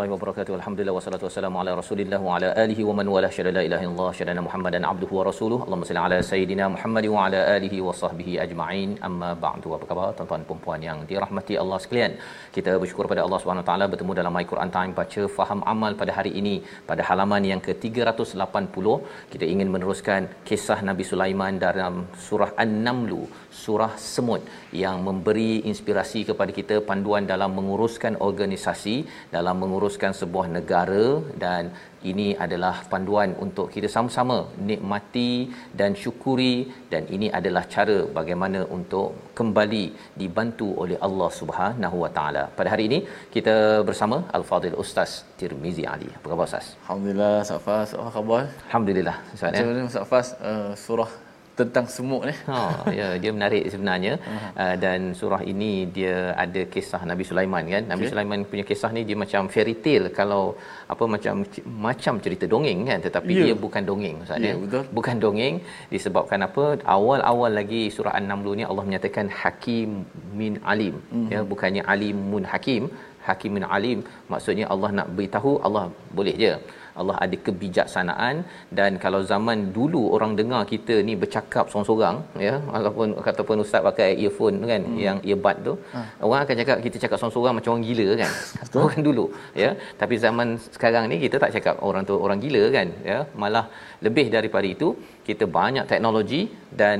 Assalamualaikum warahmatullahi wabarakatuh. Alhamdulillah wassalatu wassalamu ala Rasulillah wa ala alihi wa man wala syada la ilaha illallah syadana Muhammadan abduhu wa rasuluh. Allahumma salli ala sayidina Muhammad wa ala alihi wa sahbihi ajma'in. Amma ba'du. Apa khabar tuan-tuan dan puan yang dirahmati Allah sekalian? Kita bersyukur pada Allah Subhanahu taala bertemu dalam My Quran Time baca faham amal pada hari ini pada halaman yang ke-380 kita ingin meneruskan kisah Nabi Sulaiman dalam surah An-Naml, surah semut yang memberi inspirasi kepada kita panduan dalam menguruskan organisasi dalam menguruskan sebuah negara dan ini adalah panduan untuk kita sama-sama nikmati dan syukuri dan ini adalah cara bagaimana untuk kembali dibantu oleh Allah Subhanahu Wa Taala. Pada hari ini kita bersama Al-Fadil Ustaz Tirmizi Ali. Apa khabar Ustaz? Alhamdulillah Safas, apa khabar? Alhamdulillah Ustaz ya. Safas uh, surah tentang semut ni? Ha, ya, dia menarik sebenarnya. Uh, dan surah ini dia ada kisah Nabi Sulaiman kan. Nabi okay. Sulaiman punya kisah ni dia macam fairy tale kalau apa macam macam cerita dongeng kan tetapi yeah. dia bukan dongeng Ustaz yeah, betul. Bukan dongeng disebabkan apa? Awal-awal lagi surah An-Naml ni Allah menyatakan hakim min alim. Mm-hmm. Ya, bukannya alimun hakim. Hakimin alim maksudnya Allah nak beritahu Allah boleh je Allah ada kebijaksanaan dan kalau zaman dulu orang dengar kita ni bercakap seorang-seorang ya ataupun ataupun ustaz pakai earphone kan hmm. yang earbud tu ha. orang akan cakap kita cakap seorang-seorang macam orang gila kan orang dulu ya tapi zaman sekarang ni kita tak cakap orang tu orang gila kan ya malah lebih daripada itu kita banyak teknologi dan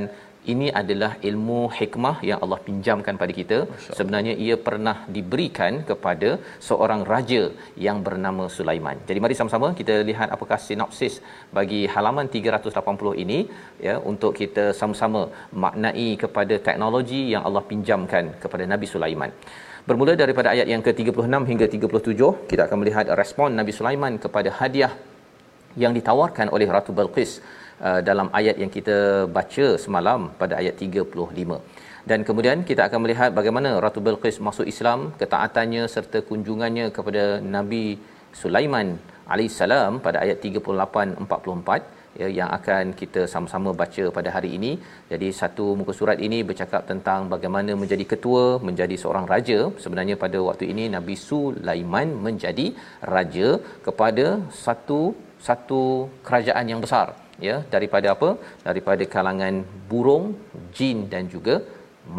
ini adalah ilmu hikmah yang Allah pinjamkan pada kita sebenarnya ia pernah diberikan kepada seorang raja yang bernama Sulaiman. Jadi mari sama-sama kita lihat apakah sinopsis bagi halaman 380 ini ya untuk kita sama-sama maknai kepada teknologi yang Allah pinjamkan kepada Nabi Sulaiman. Bermula daripada ayat yang ke-36 hingga 37 kita akan melihat respon Nabi Sulaiman kepada hadiah yang ditawarkan oleh Ratu Balqis Uh, dalam ayat yang kita baca semalam pada ayat 35 dan kemudian kita akan melihat bagaimana Ratu Bilqis masuk Islam ketaatannya serta kunjungannya kepada Nabi Sulaiman alaihissalam pada ayat 38 44 ya, yang akan kita sama-sama baca pada hari ini. Jadi satu muka surat ini bercakap tentang bagaimana menjadi ketua, menjadi seorang raja. Sebenarnya pada waktu ini Nabi Sulaiman menjadi raja kepada satu satu kerajaan yang besar ya daripada apa? Daripada kalangan burung jin dan juga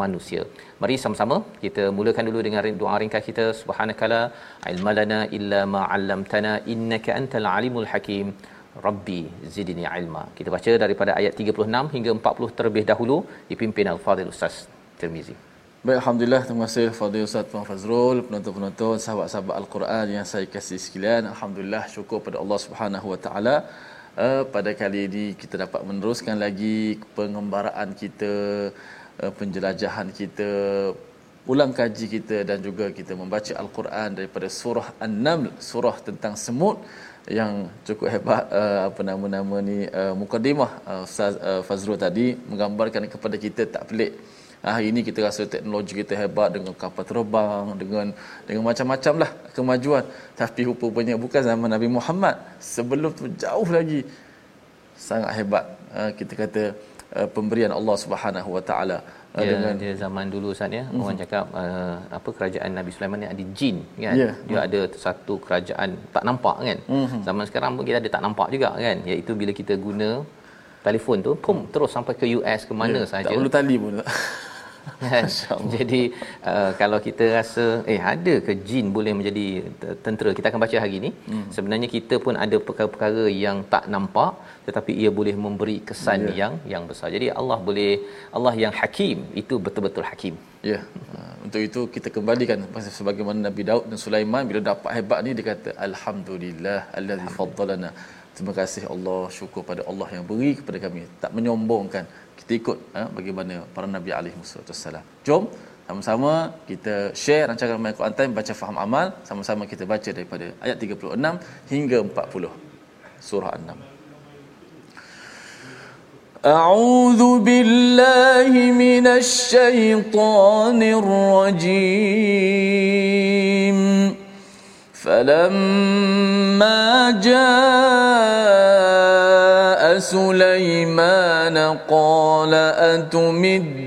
manusia. Mari sama-sama kita mulakan dulu dengan doa ringkas kita. Subhanakala ilmalana illa ma 'allamtana innaka antal alimul hakim. Rabbi zidni ilma. Kita baca daripada ayat 36 hingga 40 terlebih dahulu. Dipimpin al-fadil ustaz Tirmizi. Baik, Alhamdulillah. Terima kasih Fadil Ustaz Tuan Fazrul, penonton-penonton, sahabat-sahabat Al-Quran yang saya kasih sekalian. Alhamdulillah, syukur pada Allah Subhanahu Wa Taala. Uh, pada kali ini kita dapat meneruskan lagi pengembaraan kita, uh, penjelajahan kita, ulang kaji kita dan juga kita membaca Al-Quran daripada surah An-Naml, surah tentang semut yang cukup hebat uh, apa nama-nama ni uh, mukadimah uh, Ustaz uh, Fazrul tadi menggambarkan kepada kita tak pelik hari ini kita rasa teknologi kita hebat dengan kapal terbang dengan dengan macam-macam lah kemajuan tapi rupanya bukan zaman Nabi Muhammad sebelum tu jauh lagi sangat hebat uh, kita kata uh, pemberian Allah Subhanahu Wa Taala uh, ya, dengan dia zaman dulu Ustaz ya mm-hmm. orang cakap uh, apa kerajaan Nabi Sulaiman ni ada jin kan yeah. dia mm. ada satu kerajaan tak nampak kan mm-hmm. zaman sekarang pun kita ada tak nampak juga kan iaitu bila kita guna telefon tu pum terus sampai ke US ke mana yeah, saja tak perlu tali pun? Jadi uh, kalau kita rasa eh ada ke jin boleh menjadi tentera kita akan baca hari ini hmm. sebenarnya kita pun ada perkara-perkara yang tak nampak tetapi ia boleh memberi kesan yeah. yang yang besar. Jadi Allah boleh Allah yang hakim itu betul-betul hakim. Ya. Yeah. Uh, untuk itu kita kembalikan sebagaimana Nabi Daud dan Sulaiman bila dapat hebat ni dia kata alhamdulillah allazi faddalana. Terima kasih Allah, syukur pada Allah yang beri kepada kami. Tak menyombongkan ikut eh, bagaimana para nabi alaihi wasallam. Jom sama-sama kita share rancangan My Quran Time baca faham amal sama-sama kita baca daripada ayat 36 hingga 40 surah An-Nam. أعوذ بالله من الشيطان الرجيم فلما جاء سليمان قال أتمدونني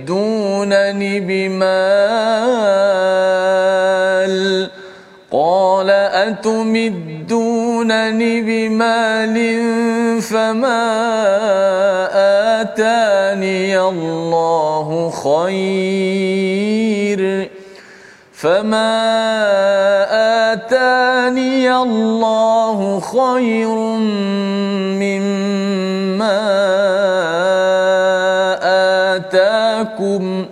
بمال؟ قال أتمدونني بمال فما آتاني الله خير فما آتاني الله خير لكم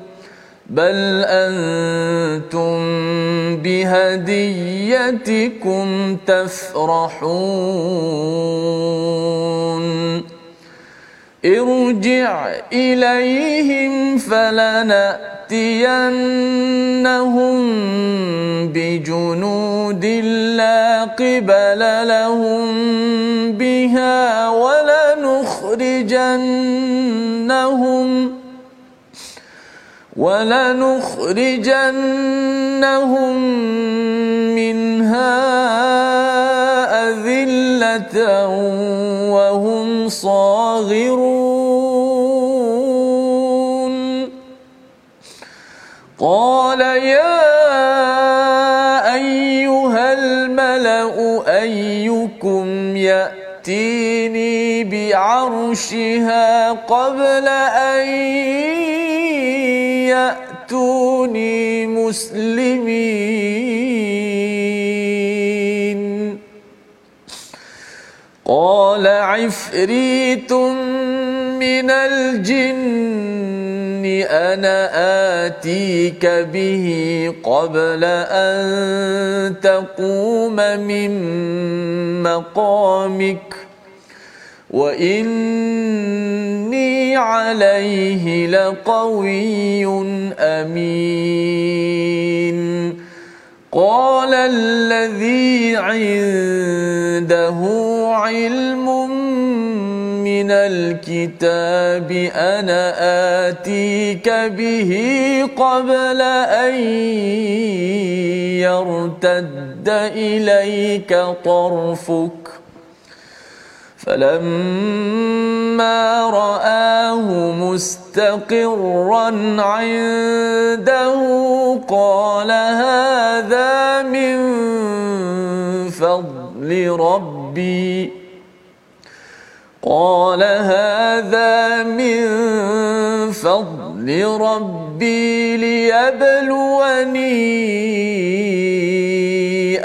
بل أنتم بهديتكم تفرحون ارجع إليهم فلنأتينهم بجنود لا قبل لهم بها ولنخرجنهم ولنخرجنهم منها أذلة وهم صاغرون. قال يا أيها الملأ أيكم يأتيني بعرشها قبل أن يأتوني مسلمين. قال عفريت من الجن أنا آتيك به قبل أن تقوم من مقامك وإني عليه لقوي أمين. قال الذي عنده علم من الكتاب أنا آتيك به قبل أن يرتد إليك طرفك. فلما رآه مستقرا عنده قال هذا من فضل ربي قال هذا من فضل ربي ليبلوني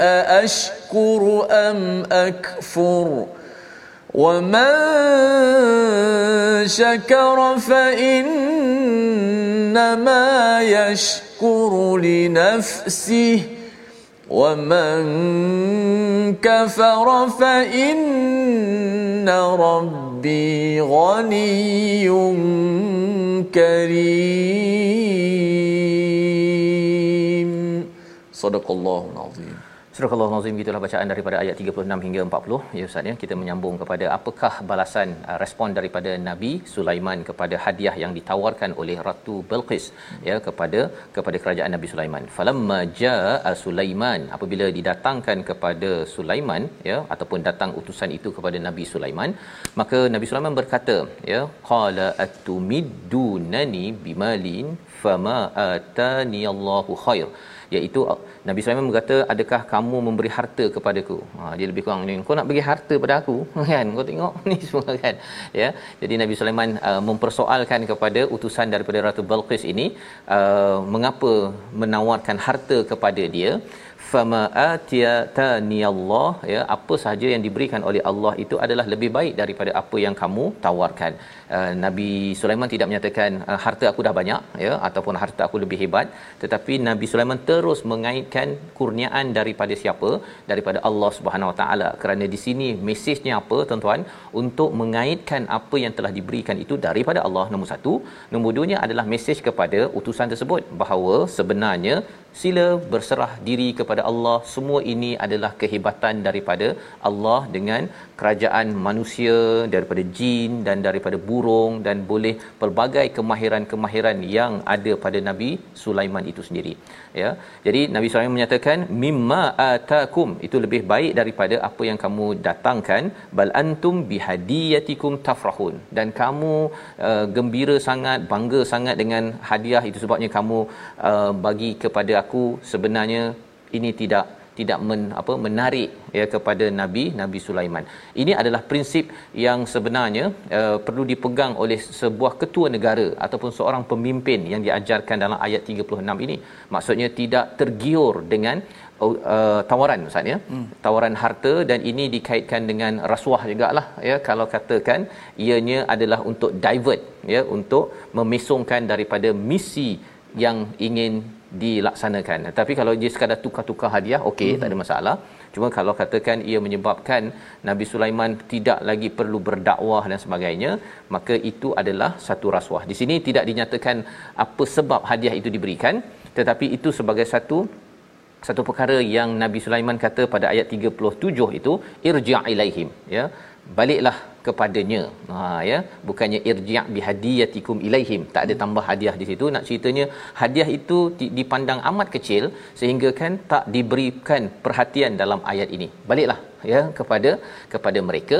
أأشكر أم أكفر ۖ ومن شكر فإنما يشكر لنفسه ومن كفر فإن ربي غني كريم. صدق الله العظيم. Surah Al-Azim gitulah bacaan daripada ayat 36 hingga 40 ya Ustaz ya. Kita menyambung kepada apakah balasan uh, respon daripada Nabi Sulaiman kepada hadiah yang ditawarkan oleh Ratu Bilqis ya kepada kepada kerajaan Nabi Sulaiman. Falamma jaa Sulaiman apabila didatangkan kepada Sulaiman ya ataupun datang utusan itu kepada Nabi Sulaiman maka Nabi Sulaiman berkata ya qala atumiddunani bimalin fama atani Allahu khair iaitu uh, Nabi Sulaiman berkata adakah kamu memberi harta kepadaku? Ha dia lebih kurang ni. Kau nak bagi harta pada aku? Kan? Kau tengok ni semua kan? Ya. Jadi Nabi Sulaiman uh, mempersoalkan kepada utusan daripada Ratu Balqis ini uh, mengapa menawarkan harta kepada dia fama Allah ya apa sahaja yang diberikan oleh Allah itu adalah lebih baik daripada apa yang kamu tawarkan. Uh, Nabi Sulaiman tidak menyatakan uh, harta aku dah banyak ya ataupun harta aku lebih hebat tetapi Nabi Sulaiman terus mengaitkan kurniaan daripada siapa? Daripada Allah Subhanahu Wa Taala. Kerana di sini mesejnya apa tuan-tuan? Untuk mengaitkan apa yang telah diberikan itu daripada Allah. Nombor satu. Nombor duanya adalah mesej kepada utusan tersebut bahawa sebenarnya sila berserah diri kepada Allah. Semua ini adalah kehebatan daripada Allah dengan kerajaan manusia daripada jin dan daripada burung dan boleh pelbagai kemahiran-kemahiran yang ada pada Nabi Sulaiman itu sendiri. Ya. Jadi Nabi Sulaiman menyatakan mimma atakum. Itu lebih baik daripada apa yang kamu datangkan. Bal antum bihadiyatikum tafrahun. Dan kamu uh, gembira sangat bangga sangat dengan hadiah itu. Sebabnya kamu uh, bagi kepada aku sebenarnya ini tidak tidak men, apa menarik ya kepada nabi Nabi Sulaiman. Ini adalah prinsip yang sebenarnya uh, perlu dipegang oleh sebuah ketua negara ataupun seorang pemimpin yang diajarkan dalam ayat 36 ini. Maksudnya tidak tergiur dengan uh, tawaran Ustaz ya. Hmm. Tawaran harta dan ini dikaitkan dengan rasuah jugalah ya kalau katakan ianya adalah untuk divert ya untuk memesongkan daripada misi yang ingin dilaksanakan. Tapi kalau dia sekadar tukar-tukar hadiah, okey, hmm. tak ada masalah. Cuma kalau katakan ia menyebabkan Nabi Sulaiman tidak lagi perlu berdakwah dan sebagainya, maka itu adalah satu rasuah. Di sini tidak dinyatakan apa sebab hadiah itu diberikan, tetapi itu sebagai satu satu perkara yang Nabi Sulaiman kata pada ayat 37 itu irji' ilaihim ya baliklah kepadanya. Ha ya, bukannya irji' bihadiyatikum ilaihim. Tak ada tambah hadiah di situ. Nak ceritanya hadiah itu dipandang amat kecil sehingga kan tak diberikan perhatian dalam ayat ini. Baliklah ya kepada kepada mereka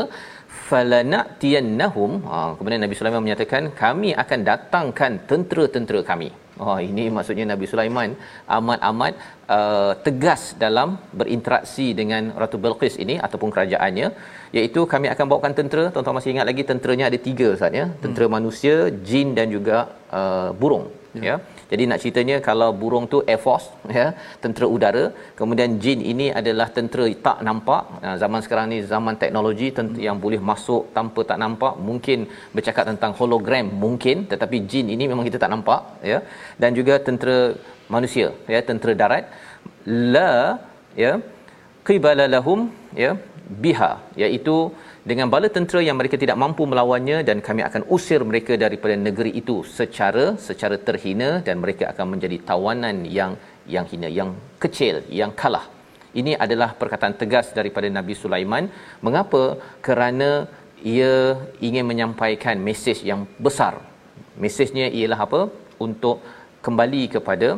falanatiyannahum ha, kemudian Nabi Sulaiman menyatakan kami akan datangkan tentera-tentera kami Oh ini maksudnya Nabi Sulaiman amat-amat uh, tegas dalam berinteraksi dengan Ratu Bilqis ini ataupun kerajaannya iaitu kami akan bawakan tentera tuan-tuan masih ingat lagi tenteranya ada tiga Ustaz ya tentera hmm. manusia jin dan juga uh, burung ya. ya jadi nak ceritanya kalau burung tu air force ya tentera udara kemudian jin ini adalah tentera tak nampak. Uh, zaman sekarang ni zaman teknologi tentera yang boleh masuk tanpa tak nampak mungkin bercakap tentang hologram mungkin tetapi jin ini memang kita tak nampak ya. Dan juga tentera manusia ya tentera darat. La ya qibala lahum ya biha iaitu dengan bala tentera yang mereka tidak mampu melawannya dan kami akan usir mereka daripada negeri itu secara secara terhina dan mereka akan menjadi tawanan yang yang hina yang kecil yang kalah. Ini adalah perkataan tegas daripada Nabi Sulaiman. Mengapa? Kerana ia ingin menyampaikan mesej yang besar. Mesejnya ialah apa? Untuk kembali kepada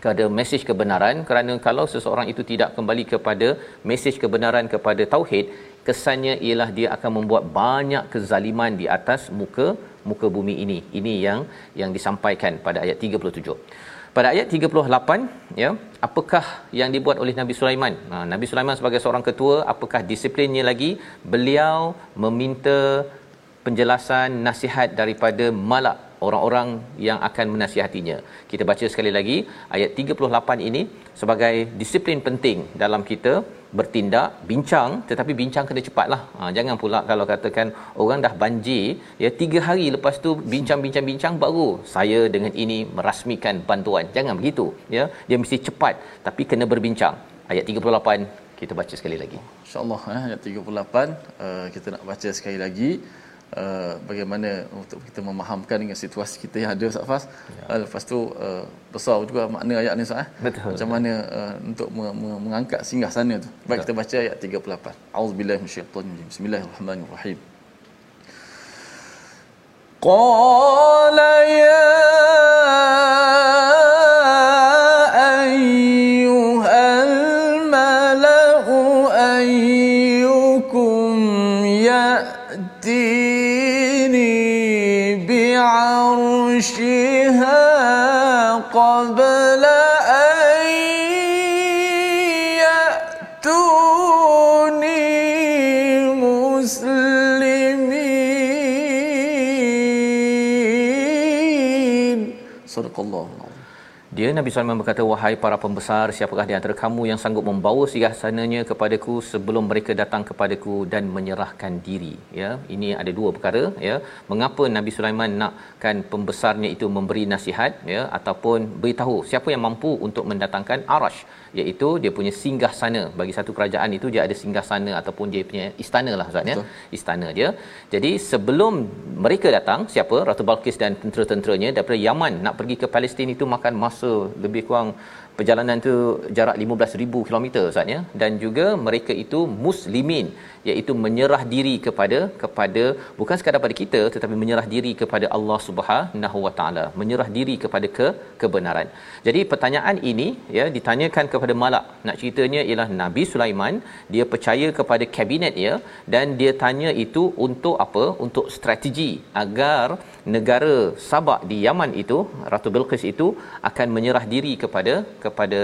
kepada mesej kebenaran. Kerana kalau seseorang itu tidak kembali kepada mesej kebenaran kepada tauhid kesannya ialah dia akan membuat banyak kezaliman di atas muka muka bumi ini. Ini yang yang disampaikan pada ayat 37 pada ayat 38 ya apakah yang dibuat oleh Nabi Sulaiman? Ha, Nabi Sulaiman sebagai seorang ketua apakah disiplinnya lagi? Beliau meminta penjelasan nasihat daripada malak orang-orang yang akan menasihatinya. Kita baca sekali lagi ayat 38 ini sebagai disiplin penting dalam kita bertindak bincang tetapi bincang kena cepatlah. Ha jangan pula kalau katakan orang dah banjir ya 3 hari lepas tu bincang-bincang-bincang baru saya dengan ini merasmikan bantuan. Jangan begitu ya. Dia mesti cepat tapi kena berbincang. Ayat 38 kita baca sekali lagi. Insya-Allah eh, ayat 38 uh, kita nak baca sekali lagi uh, bagaimana untuk kita memahamkan dengan situasi kita yang ada Ustaz Fas. Ya. Uh, lepas tu uh, besar juga makna ayat ni Ustaz eh. Betul. Macam mana uh, untuk me- me- mengangkat singgah sana tu. Baik Betul. kita baca ayat 38. Auzubillahi minasyaitonir Bismillahirrahmanirrahim. Qala ya Dia Nabi Sulaiman berkata, "Wahai para pembesar, siapakah di antara kamu yang sanggup membawa singgasananya kepadaku sebelum mereka datang kepadaku dan menyerahkan diri?" Ya, ini ada dua perkara, ya. Mengapa Nabi Sulaiman nakkan pembesarnya itu memberi nasihat, ya, ataupun beritahu siapa yang mampu untuk mendatangkan arash, iaitu dia punya singgah sana. Bagi satu kerajaan itu dia ada singgah sana ataupun dia punya istana lah Ustaz, ya. Istana dia. Jadi sebelum mereka datang, siapa? Ratu Balkis dan tentera-tenteranya daripada Yaman nak pergi ke Palestin itu makan masa lebih kurang perjalanan tu jarak 15000 km Ustaz ya. Dan juga mereka itu muslimin iaitu menyerah diri kepada kepada bukan sekadar pada kita tetapi menyerah diri kepada Allah Subhanahu Wa Taala. Menyerah diri kepada ke kebenaran. Jadi pertanyaan ini ya ditanyakan kepada malak. Nak ceritanya ialah Nabi Sulaiman dia percaya kepada kabinet ya dan dia tanya itu untuk apa? Untuk strategi agar negara Sabak di Yaman itu Ratu Bilqis itu akan menyerah diri kepada kepada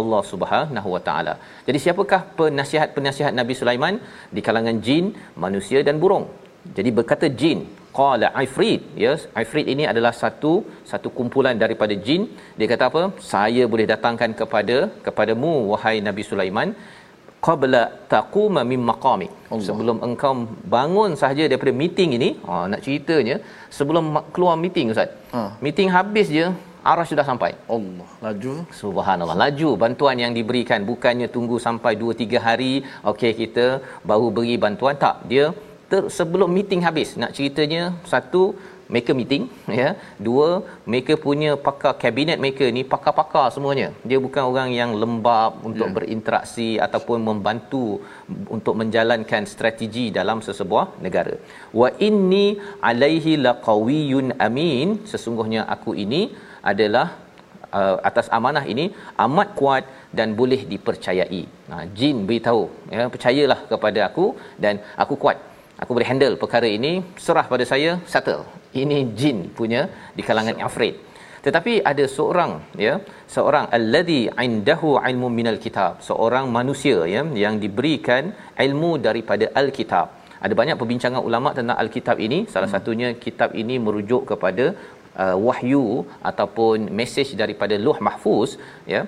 Allah Subhanahu Wa Taala. Jadi siapakah penasihat-penasihat Nabi Sulaiman di kalangan jin, manusia dan burung? Jadi berkata jin, qala ifrit, ya, yes, ifrit ini adalah satu satu kumpulan daripada jin. Dia kata apa? Saya boleh datangkan kepada kepadamu wahai Nabi Sulaiman qabla taquma min maqami sebelum engkau bangun sahaja daripada meeting ini ha nak ceritanya sebelum keluar meeting ustaz ha. meeting habis je arah sudah sampai. Allah, laju. Subhanallah, laju bantuan yang diberikan bukannya tunggu sampai 2 3 hari, okey kita baru beri bantuan tak. Dia ter, sebelum meeting habis. Nak ceritanya satu mereka meeting ya dua mereka punya pakar kabinet mereka ni pakar-pakar semuanya dia bukan orang yang lembab untuk yeah. berinteraksi ataupun membantu untuk menjalankan strategi dalam sesebuah negara wa inni alaihi laqawiyyun amin sesungguhnya aku ini adalah uh, atas amanah ini amat kuat dan boleh dipercayai. Ha, jin beritahu, ya, percayalah kepada aku dan aku kuat. Aku boleh handle perkara ini, serah pada saya, settle. Ini jin punya di kalangan afraid. Tetapi ada seorang ya, seorang alladhi indahu ilmu minal kitab, seorang manusia ya yang diberikan ilmu daripada al-kitab. Ada banyak perbincangan ulama tentang al-kitab ini. Salah hmm. satunya kitab ini merujuk kepada uh, wahyu ataupun mesej daripada Luh Mahfuz ya.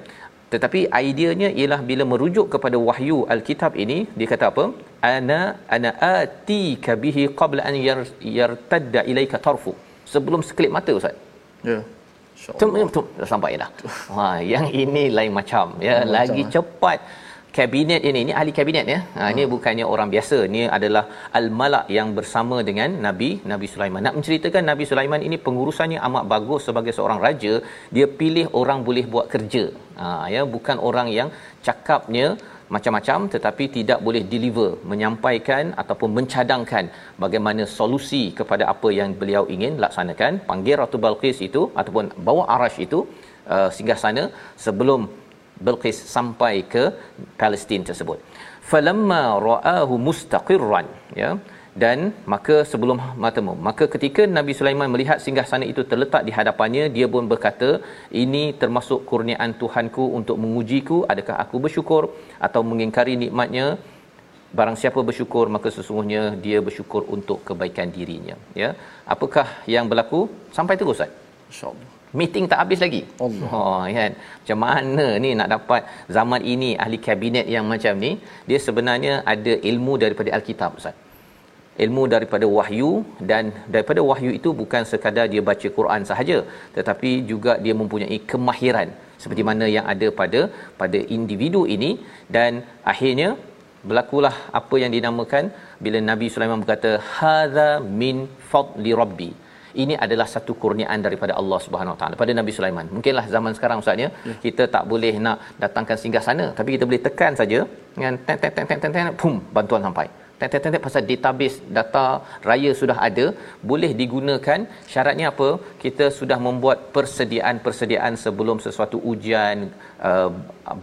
Tetapi ideanya ialah bila merujuk kepada wahyu al-kitab ini dia kata apa? Ana ana ati kabihi qabla an yar, yartadda ilaika tarfu. Sebelum sekelip mata ustaz. Ya. Yeah. tum sampai dah. Ha yang ini lain macam ya. Lagi macam, cepat kabinet ini ini ahli kabinet ya. Ha, ini hmm. bukannya orang biasa. Ini adalah al-malak yang bersama dengan nabi nabi Sulaiman. Nak menceritakan nabi Sulaiman ini pengurusannya amat bagus sebagai seorang raja dia pilih orang boleh buat kerja. Ha, ya bukan orang yang cakapnya macam-macam tetapi tidak boleh deliver menyampaikan ataupun mencadangkan bagaimana solusi kepada apa yang beliau ingin laksanakan. Panggil ratu Balqis itu ataupun bawa arash itu uh, singgah sana sebelum Bilqis sampai ke Palestin tersebut. Falamma ra'ahu mustaqirran ya. Dan maka sebelum matamu maka ketika Nabi Sulaiman melihat singgah sana itu terletak di hadapannya dia pun berkata ini termasuk kurniaan Tuhanku untuk mengujiku. Adakah aku bersyukur atau mengingkari nikmatnya? Barang siapa bersyukur maka sesungguhnya dia bersyukur untuk kebaikan dirinya. Ya. Apakah yang berlaku? Sampai terus Ustaz. Insyaallah meeting tak habis lagi. Allah. Oh, kan. Macam mana ni nak dapat zaman ini ahli kabinet yang macam ni, dia sebenarnya ada ilmu daripada al-Kitab Ustaz. Ilmu daripada wahyu dan daripada wahyu itu bukan sekadar dia baca Quran sahaja, tetapi juga dia mempunyai kemahiran seperti mana yang ada pada pada individu ini dan akhirnya berlakulah apa yang dinamakan bila Nabi Sulaiman berkata hadza min fadli rabbi ini adalah satu kurniaan daripada Allah Subhanahu Wa Taala pada Nabi Sulaiman. Mungkinlah zaman sekarang ustaznya ya. kita tak boleh nak datangkan singgah sana tapi kita boleh tekan saja dengan tek tek tek tek tek pum bantuan sampai tek pasal database data raya sudah ada boleh digunakan. Syaratnya apa? Kita sudah membuat persediaan-persediaan sebelum sesuatu ujian uh,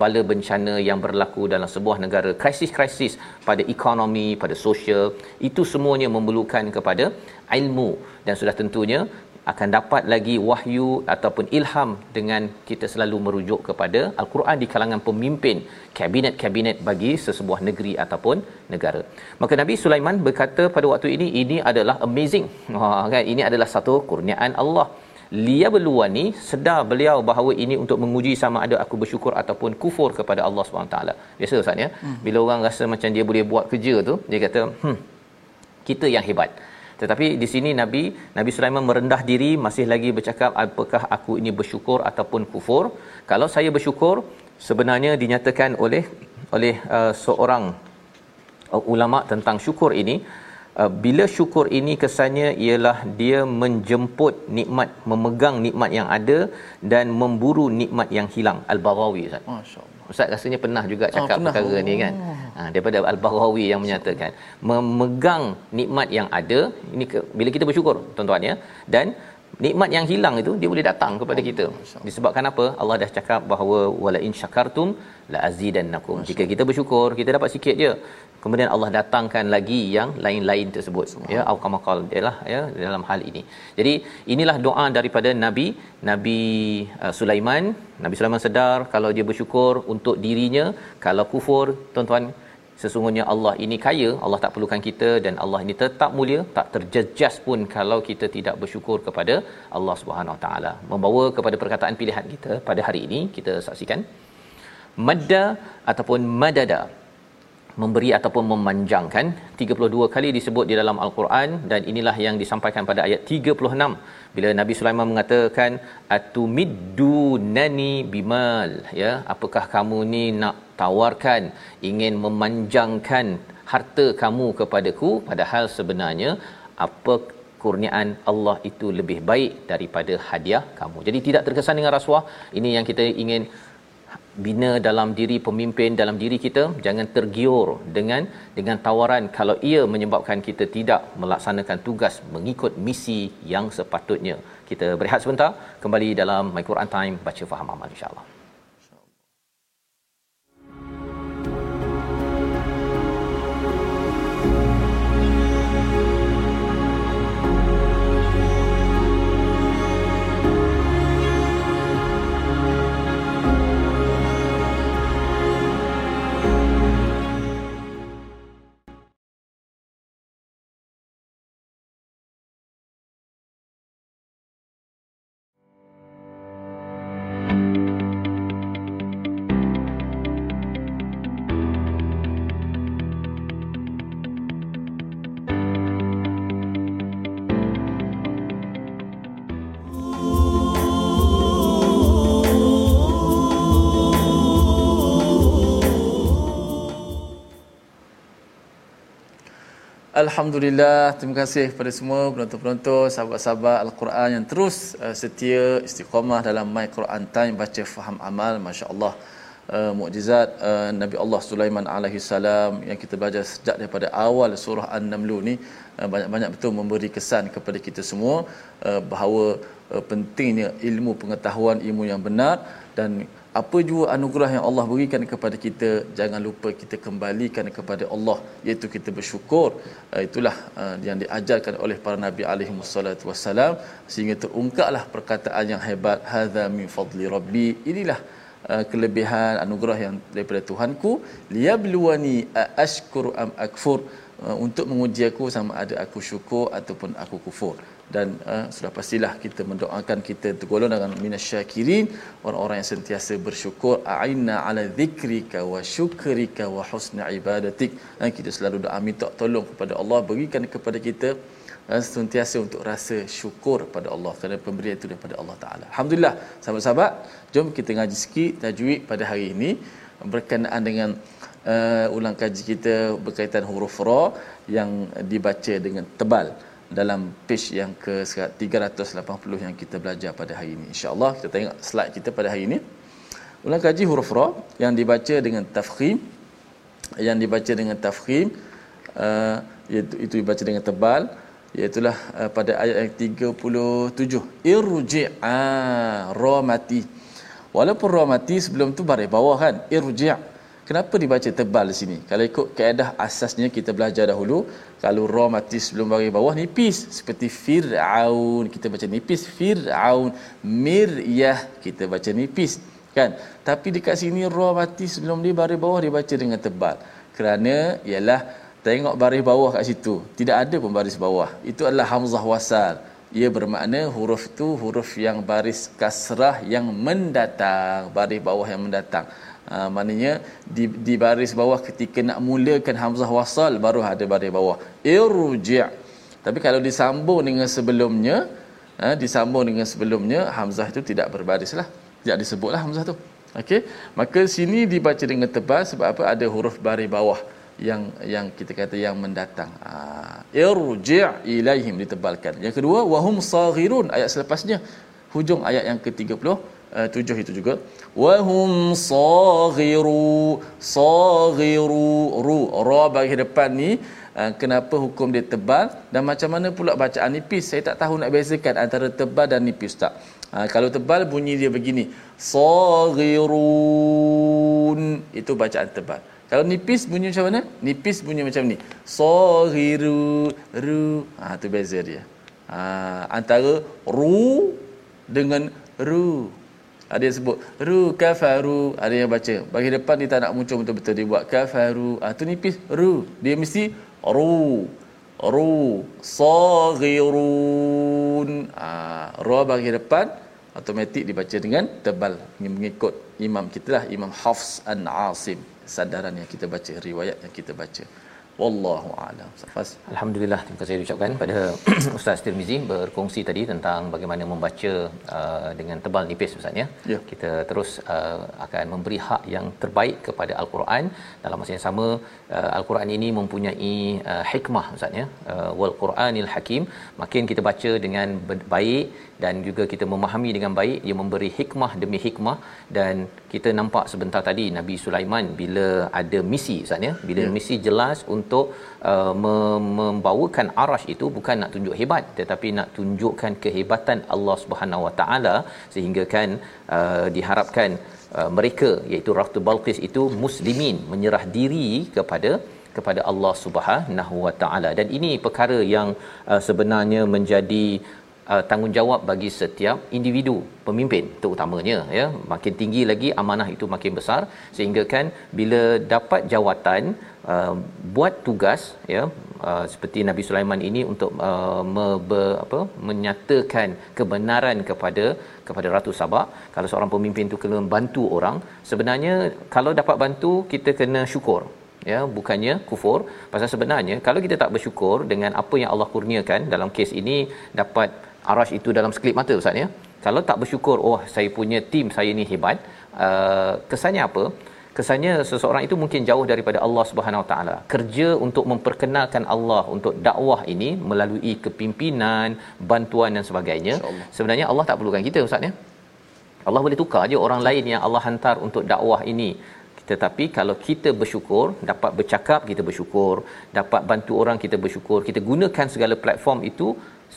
bala bencana yang berlaku dalam sebuah negara. Krisis-krisis pada ekonomi pada sosial itu semuanya memerlukan kepada ilmu. Dan sudah tentunya akan dapat lagi wahyu ataupun ilham dengan kita selalu merujuk kepada al-Quran di kalangan pemimpin kabinet-kabinet bagi sesebuah negeri ataupun negara. Maka Nabi Sulaiman berkata pada waktu ini ini adalah amazing. Ha kan ini adalah satu kurniaan Allah. Liya beluani sedar beliau bahawa ini untuk menguji sama ada aku bersyukur ataupun kufur kepada Allah SWT. Biasa Ustaz ya. Hmm. Bila orang rasa macam dia boleh buat kerja tu, dia kata, "Hmm, kita yang hebat." Tetapi di sini Nabi Nabi Sulaiman merendah diri masih lagi bercakap apakah aku ini bersyukur ataupun kufur. Kalau saya bersyukur sebenarnya dinyatakan oleh oleh uh, seorang uh, ulama tentang syukur ini uh, bila syukur ini kesannya ialah dia menjemput nikmat memegang nikmat yang ada dan memburu nikmat yang hilang al-Baghawi Ustaz. Masya-Allah. Ustaz rasanya pernah juga ah, cakap oh, pernah. perkara oh. ni kan. Ha, daripada Al-Baghawi yang menyatakan memegang nikmat yang ada ini ke, bila kita bersyukur tuan-tuan ya dan nikmat yang hilang itu dia boleh datang kepada oh, kita. Disebabkan apa? Allah dah cakap bahawa wala in syakartum la azidannakum. Jika kita bersyukur, kita dapat sikit je. Kemudian Allah datangkan lagi yang lain-lain tersebut ya. Au kama qal ialah ya dalam hal ini. Jadi inilah doa daripada nabi nabi uh, Sulaiman. Nabi Sulaiman sedar kalau dia bersyukur untuk dirinya. Kalau kufur tuan-tuan sesungguhnya Allah ini kaya Allah tak perlukan kita dan Allah ini tetap mulia tak terjejas pun kalau kita tidak bersyukur kepada Allah Subhanahu taala. Membawa kepada perkataan pilihan kita pada hari ini kita saksikan. Madda ataupun madada memberi ataupun memanjangkan. 32 kali disebut di dalam al-Quran dan inilah yang disampaikan pada ayat 36 bila Nabi Sulaiman mengatakan atumiddu nani bimal ya apakah kamu ni nak tawarkan ingin memanjangkan harta kamu kepadaku padahal sebenarnya apa kurniaan Allah itu lebih baik daripada hadiah kamu. Jadi tidak terkesan dengan rasuah. Ini yang kita ingin bina dalam diri pemimpin dalam diri kita jangan tergiur dengan dengan tawaran kalau ia menyebabkan kita tidak melaksanakan tugas mengikut misi yang sepatutnya. Kita berehat sebentar kembali dalam my Quran time baca faham amal insyaallah Alhamdulillah, terima kasih kepada semua penonton-penonton, sahabat-sahabat Al-Quran yang terus uh, setia istiqamah dalam My Quran Time baca faham amal, masya-Allah. Uh, mukjizat uh, Nabi Allah Sulaiman alaihi salam yang kita belajar sejak daripada awal surah An-Naml ni uh, banyak-banyak betul memberi kesan kepada kita semua uh, bahawa uh, pentingnya ilmu pengetahuan ilmu yang benar dan apa jua anugerah yang Allah berikan kepada kita jangan lupa kita kembalikan kepada Allah iaitu kita bersyukur. Uh, itulah uh, yang diajarkan oleh para nabi alaihi wassalatu wassalam. Sehingga terungkaplah perkataan yang hebat hadza min fadli rabbi. Inilah uh, kelebihan anugerah yang daripada Tuhanku. Liyabluwani ashkuru am akfur uh, untuk menguji aku sama ada aku syukur ataupun aku kufur. Dan uh, sudah pastilah kita mendoakan kita tergolong dengan minasyakirin orang-orang yang sentiasa bersyukur. A'inna ala dzikrika wa syukrika wa husni ibadatik. Dan kita selalu doa minta tolong kepada Allah berikan kepada kita uh, sentiasa untuk rasa syukur pada Allah kerana pemberian itu daripada Allah Taala. Alhamdulillah sahabat-sahabat, jom kita ngaji sikit tajwid pada hari ini berkenaan dengan uh, ulang kaji kita berkaitan huruf ra yang dibaca dengan tebal dalam page yang ke 380 yang kita belajar pada hari ini. Insya-Allah kita tengok slide kita pada hari ini. Ulang kaji huruf ra yang dibaca dengan tafkhim yang dibaca dengan tafkhim uh, iaitu itu dibaca dengan tebal iaitu uh, pada ayat yang 37 irji'a ra mati walaupun ra mati sebelum tu baris bawah kan irji' kenapa dibaca tebal di sini kalau ikut kaedah asasnya kita belajar dahulu kalau ra mati sebelum baris bawah nipis seperti fir'aun kita baca nipis fir'aun miryah kita baca nipis kan tapi dekat sini ra mati sebelum dia baris bawah dibaca dengan tebal kerana ialah Tengok baris bawah kat situ. Tidak ada pun baris bawah. Itu adalah hamzah wasal. Ia bermakna huruf itu huruf yang baris kasrah yang mendatang. Baris bawah yang mendatang. Ha, maknanya di, di baris bawah ketika nak mulakan hamzah wasal baru ada baris bawah. Irji' Tapi kalau disambung dengan sebelumnya, ha, disambung dengan sebelumnya, hamzah itu tidak berbaris lah. Tidak disebutlah hamzah tu. Okey, maka sini dibaca dengan tebal sebab apa? Ada huruf baris bawah yang yang kita kata yang mendatang. Ah, irji' ilaihim ditebalkan. Yang kedua wahum saghirun ayat selepasnya hujung ayat yang ke-30 uh, tujuh itu juga wahum saghiru saghiru ru ra bagi depan ni uh, kenapa hukum dia tebal dan macam mana pula bacaan nipis saya tak tahu nak bezakan antara tebal dan nipis tak uh, kalau tebal bunyi dia begini saghirun itu bacaan tebal kalau nipis bunyi macam mana? Nipis bunyi macam ni. Saghiru ru. Ha tu beza dia. Ha antara ru dengan ru. Ada yang sebut ru kafaru, ada yang baca. Bagi depan dia tak nak muncul betul-betul dia buat kafaru. Ah tu nipis ru. Dia mesti ru. Ru saghirun. Ah ru bagi depan automatik dibaca dengan tebal mengikut imam kita lah Imam Hafs an Asim sandaran yang kita baca riwayat yang kita baca wallahu a'lam. Safas alhamdulillah terima kasih ucapkan pada ustaz Tirmizi berkongsi tadi tentang bagaimana membaca uh, dengan tebal nipis ustaz ya. Yeah. kita terus uh, akan memberi hak yang terbaik kepada al-Quran. Dalam masa yang sama uh, al-Quran ini mempunyai uh, hikmah ustaz ya. Uh, wal Quranil Hakim. Makin kita baca dengan baik dan juga kita memahami dengan baik ia memberi hikmah demi hikmah. Dan kita nampak sebentar tadi Nabi Sulaiman bila ada misi ustaz ya. Bila ya. misi jelas untuk uh, membawakan arash itu bukan nak tunjuk hebat tetapi nak tunjukkan kehebatan Allah Subhanahu Wa Taala sehingga kan uh, diharapkan uh, mereka iaitu Ratu Balqis itu muslimin menyerah diri kepada kepada Allah Subhanahu Wa Taala. Dan ini perkara yang uh, sebenarnya menjadi uh, tanggungjawab bagi setiap individu pemimpin terutamanya ya. Makin tinggi lagi amanah itu makin besar sehingga kan bila dapat jawatan uh, buat tugas ya uh, seperti Nabi Sulaiman ini untuk uh, me, apa menyatakan kebenaran kepada kepada Ratu Sabak kalau seorang pemimpin itu kena bantu orang sebenarnya kalau dapat bantu kita kena syukur ya bukannya kufur. Pasal sebenarnya kalau kita tak bersyukur dengan apa yang Allah kurniakan dalam kes ini dapat arash itu dalam sekelip mata ustaz ya. Kalau tak bersyukur oh saya punya tim saya ni hebat uh, kesannya apa kesannya seseorang itu mungkin jauh daripada Allah Subhanahu Wa Taala. Kerja untuk memperkenalkan Allah untuk dakwah ini melalui kepimpinan bantuan dan sebagainya. Sebenarnya Allah tak perlukan kita ustaz ya? Allah boleh tukar je orang lain yang Allah hantar untuk dakwah ini. Tetapi kalau kita bersyukur dapat bercakap kita bersyukur. Dapat bantu orang kita bersyukur. Kita gunakan segala platform itu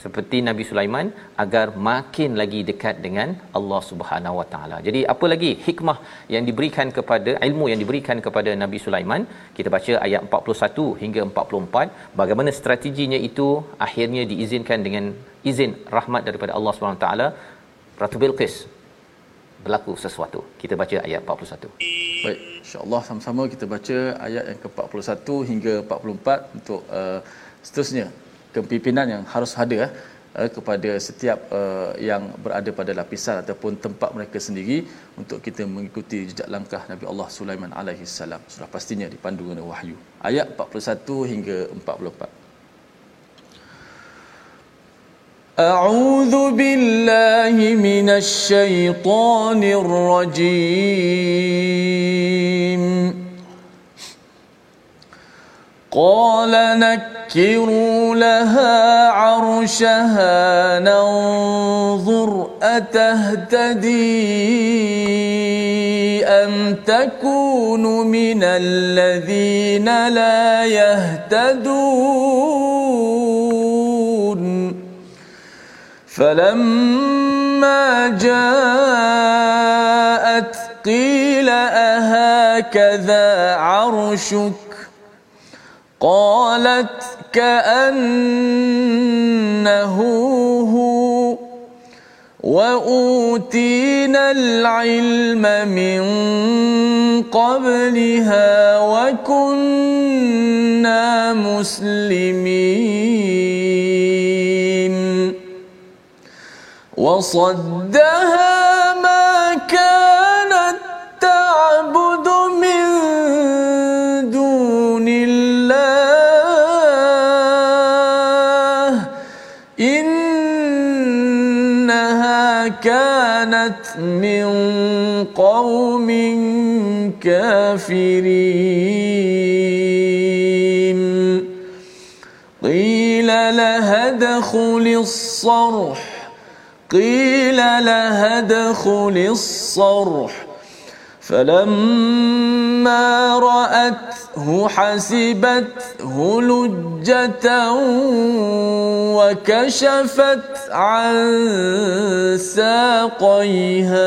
seperti Nabi Sulaiman agar makin lagi dekat dengan Allah Subhanahu Wa Taala. Jadi apa lagi hikmah yang diberikan kepada ilmu yang diberikan kepada Nabi Sulaiman? Kita baca ayat 41 hingga 44 bagaimana strateginya itu akhirnya diizinkan dengan izin rahmat daripada Allah Subhanahu Wa Taala Ratu Bilqis berlaku sesuatu. Kita baca ayat 41. Baik, insya-Allah sama-sama kita baca ayat yang ke-41 hingga 44 untuk uh, seterusnya kepimpinan yang harus ada uh, kepada setiap uh, yang berada pada lapisan ataupun tempat mereka sendiri untuk kita mengikuti jejak langkah Nabi Allah Sulaiman alaihi salam sudah pastinya dipandu dengan wahyu ayat 41 hingga 44 أعوذ بالله من الشيطان الرجيم قال نكروا لها عرشها ننظر أتهتدي أم تكون من الذين لا يهتدون؟ فلما جاءت قيل أهكذا عرشك؟ قالت كأنه هو وأوتينا العلم من قبلها وكنا مسلمين. وصدها قوم كافرين. قيل لها ادخل الصرح. قيل لها ادخل الصرح. فلما رأته حسبته لجة وكشفت عن ساقيها.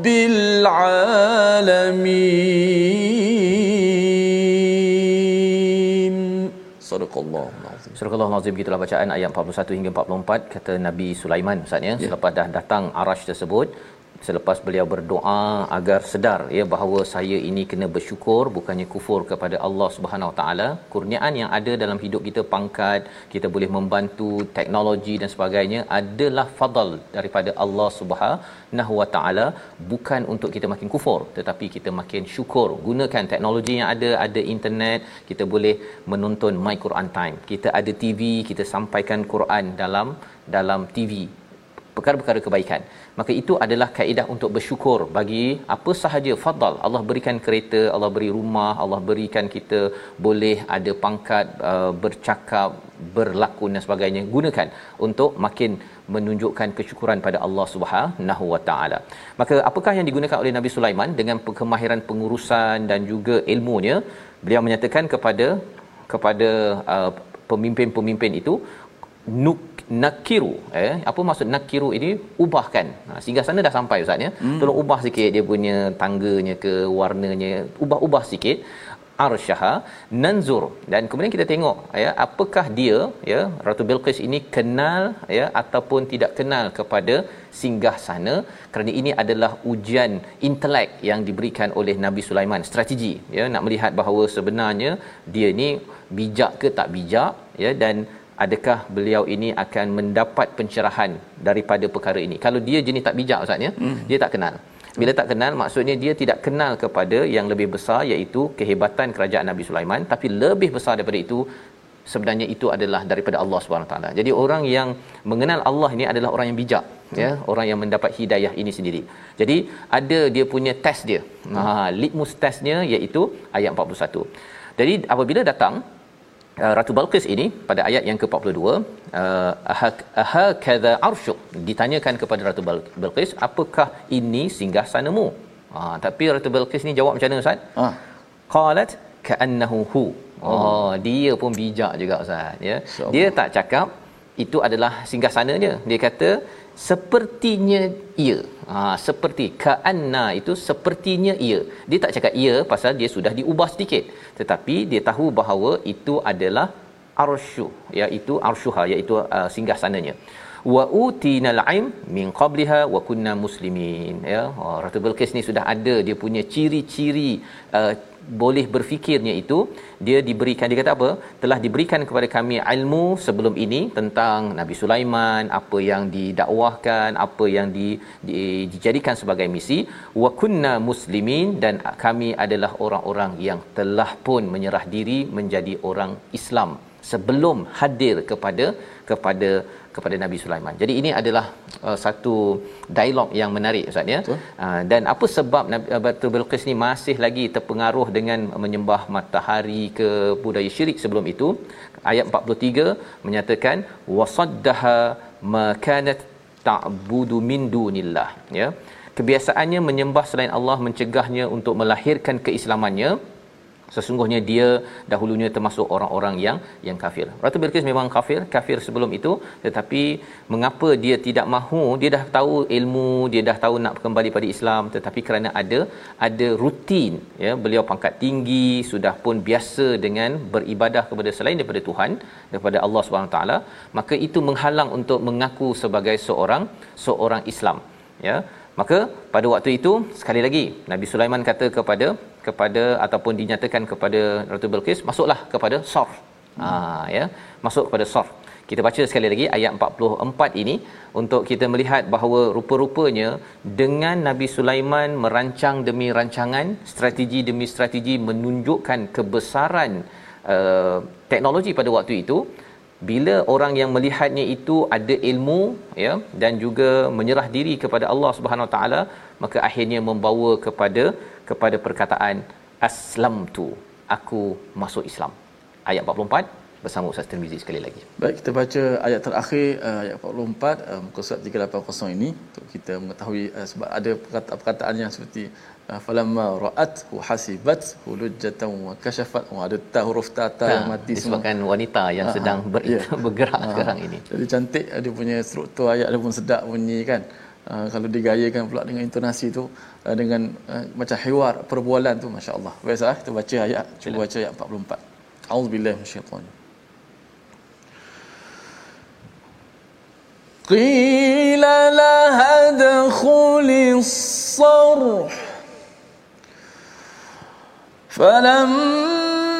rabbil alamin. Sadaqallah Surah Allah Kita gitulah bacaan ayat 41 hingga 44 kata Nabi Sulaiman Ustaz ya yeah. selepas dah datang arasy tersebut selepas beliau berdoa agar sedar ya bahawa saya ini kena bersyukur bukannya kufur kepada Allah Subhanahu Taala. Kurniaan yang ada dalam hidup kita pangkat kita boleh membantu teknologi dan sebagainya adalah fadal daripada Allah Subhanahu Wa Taala. Bukan untuk kita makin kufur tetapi kita makin syukur. Gunakan teknologi yang ada ada internet kita boleh menonton my Quran time. Kita ada TV kita sampaikan Quran dalam dalam TV perkara-perkara kebaikan maka itu adalah kaedah untuk bersyukur bagi apa sahaja fadal Allah berikan kereta Allah beri rumah Allah berikan kita boleh ada pangkat uh, bercakap berlakon dan sebagainya gunakan untuk makin menunjukkan kesyukuran pada Allah Subhanahu Wa Taala. Maka apakah yang digunakan oleh Nabi Sulaiman dengan kemahiran pengurusan dan juga ilmunya? Beliau menyatakan kepada kepada uh, pemimpin-pemimpin itu nuk nakiru eh? Apa maksud nakiru ini? Ubahkan. Ha, sehingga sana dah sampai ustaz ya? Hmm. tolong ubah sikit dia punya tangganya ke warnanya. Ubah-ubah sikit. Arsyaha nanzur. Dan kemudian kita tengok ya apakah dia ya ratu bilqis ini kenal ya ataupun tidak kenal kepada singgah sana? Kerana ini adalah ujian intelek yang diberikan oleh Nabi Sulaiman. Strategi ya nak melihat bahawa sebenarnya dia ni bijak ke tak bijak ya dan adakah beliau ini akan mendapat pencerahan daripada perkara ini kalau dia jenis tak bijak ustaz ya hmm. dia tak kenal bila tak kenal maksudnya dia tidak kenal kepada yang lebih besar iaitu kehebatan kerajaan Nabi Sulaiman tapi lebih besar daripada itu sebenarnya itu adalah daripada Allah Subhanahu taala. Jadi orang yang mengenal Allah ini adalah orang yang bijak hmm. ya, orang yang mendapat hidayah ini sendiri. Jadi ada dia punya test dia. Hmm. Ha litmus testnya iaitu ayat 41. Jadi apabila datang uh, Ratu Balqis ini pada ayat yang ke-42 uh, aha kadza arsyuk ditanyakan kepada Ratu Balqis apakah ini singgah ha tapi Ratu Balqis ni jawab macam mana ustaz? Ha. Qalat ka'annahu hu. Oh. oh dia pun bijak juga ustaz ya. Dia tak cakap itu adalah singgah sananya dia kata sepertinya ia. Ha seperti ka'anna itu sepertinya ia. Dia tak cakap ia pasal dia sudah diubah sedikit. Tetapi dia tahu bahawa itu adalah arsyu iaitu arshuha iaitu uh, singgah sananya wa utinal aim min qabliha wa kunna muslimin. Ya oh, ratu bilqis ni sudah ada. Dia punya ciri-ciri uh, boleh berfikirnya itu dia diberikan dia kata apa? Telah diberikan kepada kami ilmu sebelum ini tentang Nabi Sulaiman apa yang didakwahkan apa yang di, di, dijadikan sebagai misi. Wa kunna muslimin dan kami adalah orang-orang yang telah pun menyerah diri menjadi orang Islam sebelum hadir kepada kepada kepada Nabi Sulaiman. Jadi ini adalah uh, satu dialog yang menarik ustaz ya. Uh, dan apa sebab Nabi uh, Batu Bilqis ni masih lagi terpengaruh dengan menyembah matahari ke budaya syirik sebelum itu? Ayat 43 menyatakan wasaddaha makanat ta'budu min dunillah ya. Kebiasaannya menyembah selain Allah mencegahnya untuk melahirkan keislamannya sesungguhnya dia dahulunya termasuk orang-orang yang yang kafir. Ratu Bilqis memang kafir, kafir sebelum itu, tetapi mengapa dia tidak mahu? Dia dah tahu ilmu, dia dah tahu nak kembali pada Islam, tetapi kerana ada ada rutin, ya, beliau pangkat tinggi, sudah pun biasa dengan beribadah kepada selain daripada Tuhan, daripada Allah Subhanahu taala, maka itu menghalang untuk mengaku sebagai seorang seorang Islam, ya. Maka pada waktu itu sekali lagi Nabi Sulaiman kata kepada kepada ataupun dinyatakan kepada Ratu Bilqis masuklah kepada Sarf. Hmm. Ha ya, masuk kepada Sarf. Kita baca sekali lagi ayat 44 ini untuk kita melihat bahawa rupa-rupanya dengan Nabi Sulaiman merancang demi rancangan, strategi demi strategi menunjukkan kebesaran uh, teknologi pada waktu itu bila orang yang melihatnya itu ada ilmu ya dan juga menyerah diri kepada Allah Subhanahu Wa Taala maka akhirnya membawa kepada kepada perkataan aslamtu aku masuk Islam ayat 44 bersama Ustaz Tirmizi sekali lagi. Baik kita baca ayat terakhir uh, ayat 44 uh, muka surat 380 ini untuk kita mengetahui uh, sebab ada perkataan yang seperti falamma ra'athu hasibat hulujatan wa kashafat wa ada ta huruf ta ta yang mati semua disebabkan wanita yang uh, sedang ber- yeah. bergerak uh, sekarang ini. Jadi cantik dia punya struktur ayat dia pun sedap bunyi kan. Uh, kalau digayakan pula dengan intonasi tu uh, dengan uh, macam hiwar perbualan tu masya-Allah. Baik sah kita baca ayat cuba baca ayat 44. Auzubillahi minasyaitanir قيل لها ادخل الصرح فلما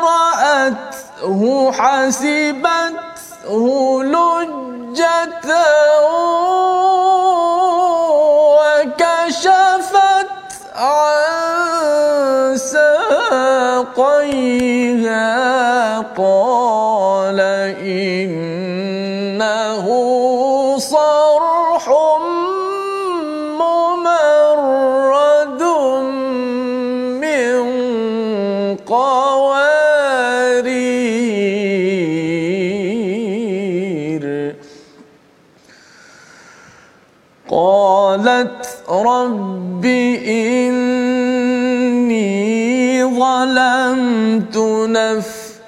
رأته حسبته لجة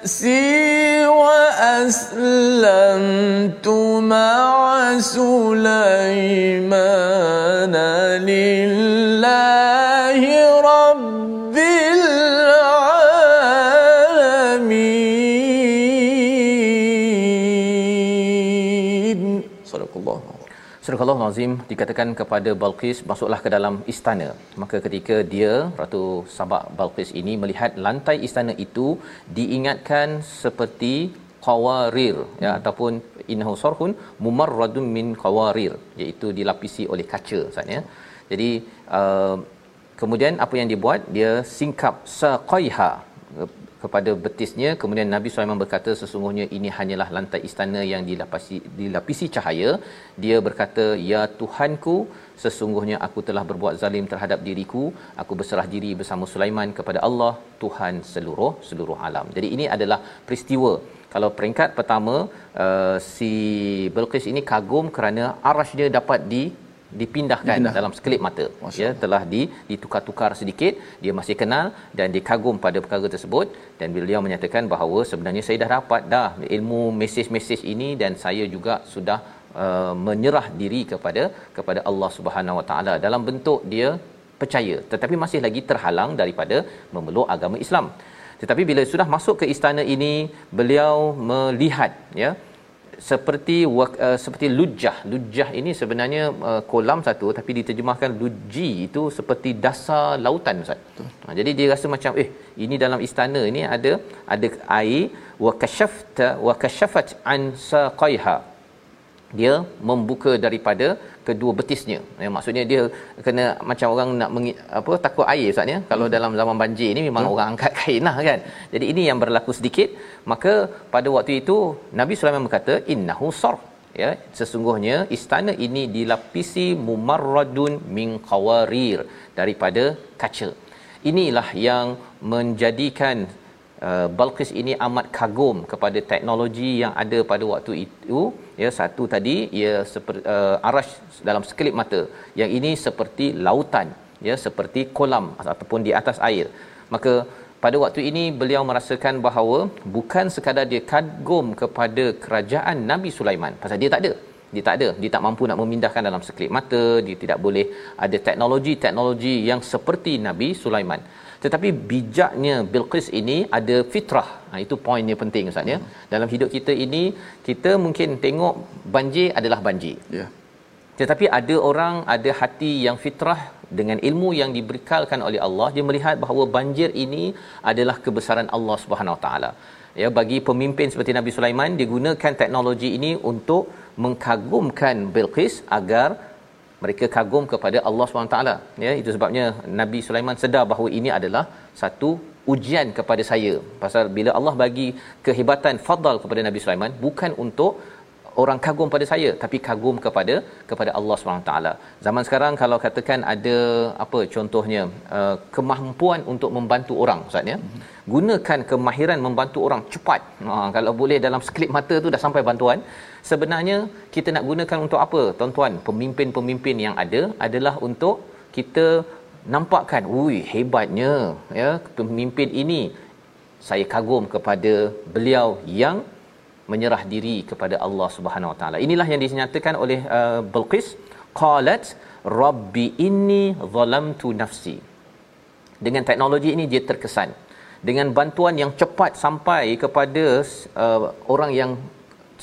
نفسي وأسلمت مع سليمان لله Allah Azim dikatakan kepada Balqis masuklah ke dalam istana. Maka ketika dia Ratu Sabak Balqis ini melihat lantai istana itu diingatkan seperti qawarir ya ataupun innahu sarhun mumarradun min qawarir iaitu dilapisi oleh kaca maksudnya. Jadi uh, kemudian apa yang dibuat dia singkap saqaiha kepada betisnya. Kemudian Nabi Sulaiman berkata sesungguhnya ini hanyalah lantai istana yang dilapisi dilapisi cahaya. Dia berkata ya Tuhanku sesungguhnya aku telah berbuat zalim terhadap diriku. Aku berserah diri bersama Sulaiman kepada Allah Tuhan seluruh seluruh alam jadi ini adalah peristiwa. Kalau peringkat pertama uh, si Bilqis ini kagum kerana arash dia dapat di dipindahkan Dipindah. dalam sekelip mata. Masya ya telah di ditukar-tukar sedikit dia masih kenal dan dia kagum pada perkara tersebut. Dan beliau menyatakan bahawa sebenarnya saya dah dapat dah ilmu mesej-mesej ini dan saya juga sudah uh, menyerah diri kepada kepada Allah Subhanahu Wa Taala dalam bentuk dia percaya. Tetapi masih lagi terhalang daripada memeluk agama Islam. Tetapi bila sudah masuk ke istana ini beliau melihat ya seperti uh, seperti lujah. Lujah ini sebenarnya uh, kolam satu tapi diterjemahkan luji itu seperti dasar lautan ustaz. Ha, jadi dia rasa macam eh ini dalam istana ini ada ada air wa kashafta wa kashafat an saqaiha. Dia membuka daripada kedua betisnya. Ya, maksudnya dia kena macam orang nak mengi, apa takut air ustaz ya. Kalau hmm. dalam zaman banjir ni memang hmm. orang angkat kain lah kan. Jadi ini yang berlaku sedikit. Maka pada waktu itu Nabi Sulaiman berkata innahu sar. Ya, sesungguhnya istana ini dilapisi mumarradun min qawarir daripada kaca. Inilah yang menjadikan uh, Balqis ini amat kagum kepada teknologi yang ada pada waktu itu. Ya satu tadi ia seperti uh, arash dalam sekelip mata. Yang ini seperti lautan ya seperti kolam ataupun di atas air. Maka pada waktu ini beliau merasakan bahawa bukan sekadar dia kagum kepada kerajaan Nabi Sulaiman. Pasal dia tak ada. Dia tak ada. Dia tak mampu nak memindahkan dalam sekelip mata. Dia tidak boleh ada teknologi-teknologi yang seperti Nabi Sulaiman tetapi bijaknya Bilqis ini ada fitrah ha, itu poinnya penting ustaz ya hmm. dalam hidup kita ini kita mungkin tengok banjir adalah banjir ya yeah. tetapi ada orang ada hati yang fitrah dengan ilmu yang diberikan oleh Allah dia melihat bahawa banjir ini adalah kebesaran Allah Subhanahu Wa Taala ya bagi pemimpin seperti Nabi Sulaiman dia gunakan teknologi ini untuk mengkagumkan Bilqis agar mereka kagum kepada Allah SWT ya itu sebabnya Nabi Sulaiman sedar bahawa ini adalah satu ujian kepada saya. Pasal bila Allah bagi kehebatan fadal kepada Nabi Sulaiman bukan untuk orang kagum pada saya tapi kagum kepada kepada Allah SWT. Zaman sekarang kalau katakan ada apa contohnya uh, kemampuan untuk membantu orang ustaz ya. Gunakan kemahiran membantu orang cepat. Ha, kalau boleh dalam sekelip mata tu dah sampai bantuan. Sebenarnya kita nak gunakan untuk apa? Tuan-tuan, pemimpin-pemimpin yang ada adalah untuk kita nampakkan, ui hebatnya ya pemimpin ini. Saya kagum kepada beliau yang menyerah diri kepada Allah Subhanahu Wa Taala. Inilah yang dinyatakan oleh uh, Bilqis qalat rabbi inni zalamtu nafsi. Dengan teknologi ini dia terkesan. Dengan bantuan yang cepat sampai kepada uh, orang yang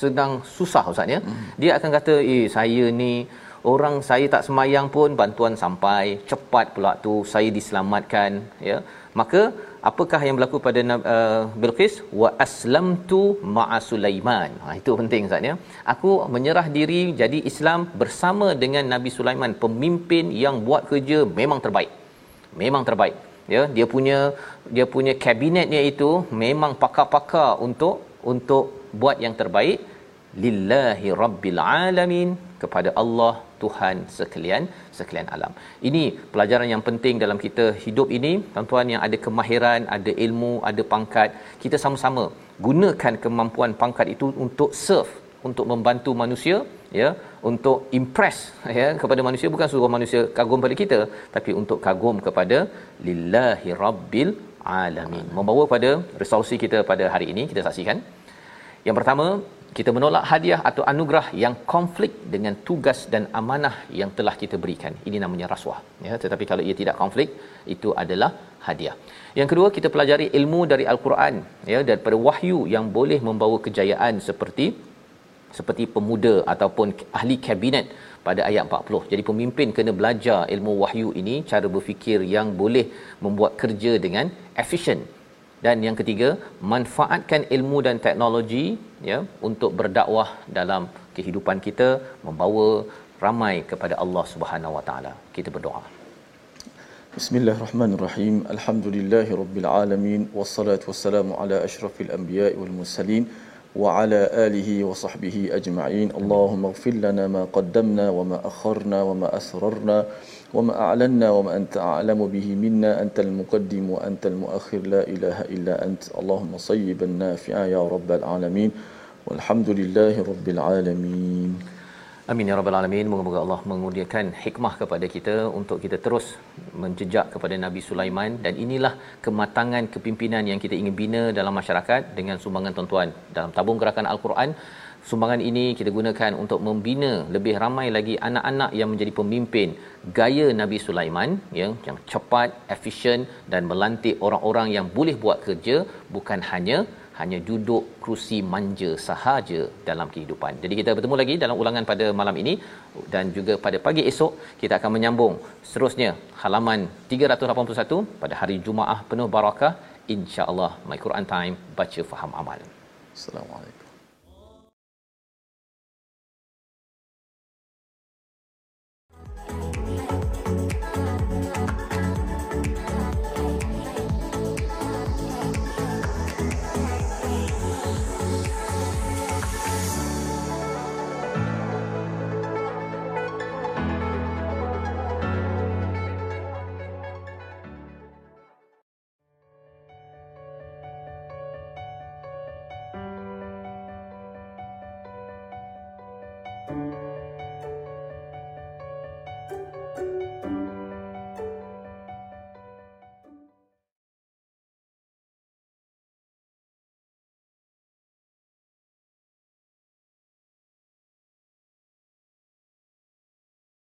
sedang susah ustaz ya. Hmm. Dia akan kata, "Eh saya ni orang saya tak semayang pun bantuan sampai cepat pula tu saya diselamatkan ya." Maka apakah yang berlaku pada uh, Bilqis? Wa aslamtu ma'a Sulaiman. Ha itu penting Ustaz ya. Aku menyerah diri jadi Islam bersama dengan Nabi Sulaiman pemimpin yang buat kerja memang terbaik. Memang terbaik ya. Dia punya dia punya kabinetnya itu memang pakar-pakar untuk untuk buat yang terbaik. Lillahi rabbil alamin kepada Allah Tuhan sekalian sekalian alam. Ini pelajaran yang penting dalam kita hidup ini, tuan-tuan yang ada kemahiran, ada ilmu, ada pangkat, kita sama-sama gunakan kemampuan pangkat itu untuk serve, untuk membantu manusia, ya, untuk impress ya kepada manusia bukan suruh manusia kagum pada kita, tapi untuk kagum kepada lillahi rabbil alamin. Membawa pada resolusi kita pada hari ini kita saksikan. Yang pertama, kita menolak hadiah atau anugerah yang konflik dengan tugas dan amanah yang telah kita berikan. Ini namanya rasuah. Ya, tetapi kalau ia tidak konflik, itu adalah hadiah. Yang kedua, kita pelajari ilmu dari Al-Quran ya daripada wahyu yang boleh membawa kejayaan seperti seperti pemuda ataupun ahli kabinet pada ayat 40. Jadi pemimpin kena belajar ilmu wahyu ini, cara berfikir yang boleh membuat kerja dengan efisien dan yang ketiga manfaatkan ilmu dan teknologi ya untuk berdakwah dalam kehidupan kita membawa ramai kepada Allah Subhanahu Wa Taala. Kita berdoa. Bismillahirrahmanirrahim. Alhamdulillahirabbil alamin. Wassalatu wassalamu ala asyrafil anbiya'i wal mursalin wa ala alihi wa sahbihi ajma'in. Allahumma ighfir lana ma qaddamna wa ma akharna wa ma asrarna وما أعلنا وما أنت أعلم به منا أنت المقدم وأنت المؤخر لا إله إلا أنت اللهم صيبا نافعا يا رب العالمين والحمد لله رب العالمين Amin ya rabbal alamin. Moga-moga Allah mengurniakan hikmah kepada kita untuk kita terus menjejak kepada Nabi Sulaiman dan inilah kematangan kepimpinan yang kita ingin bina dalam masyarakat dengan sumbangan tuan-tuan dalam tabung gerakan Al-Quran sumbangan ini kita gunakan untuk membina lebih ramai lagi anak-anak yang menjadi pemimpin gaya Nabi Sulaiman ya yang cepat, efisien dan melantik orang-orang yang boleh buat kerja bukan hanya hanya duduk kerusi manja sahaja dalam kehidupan. Jadi kita bertemu lagi dalam ulangan pada malam ini dan juga pada pagi esok kita akan menyambung seterusnya halaman 381 pada hari Jumaah penuh barakah insya-Allah My Quran Time baca faham amal. Assalamualaikum.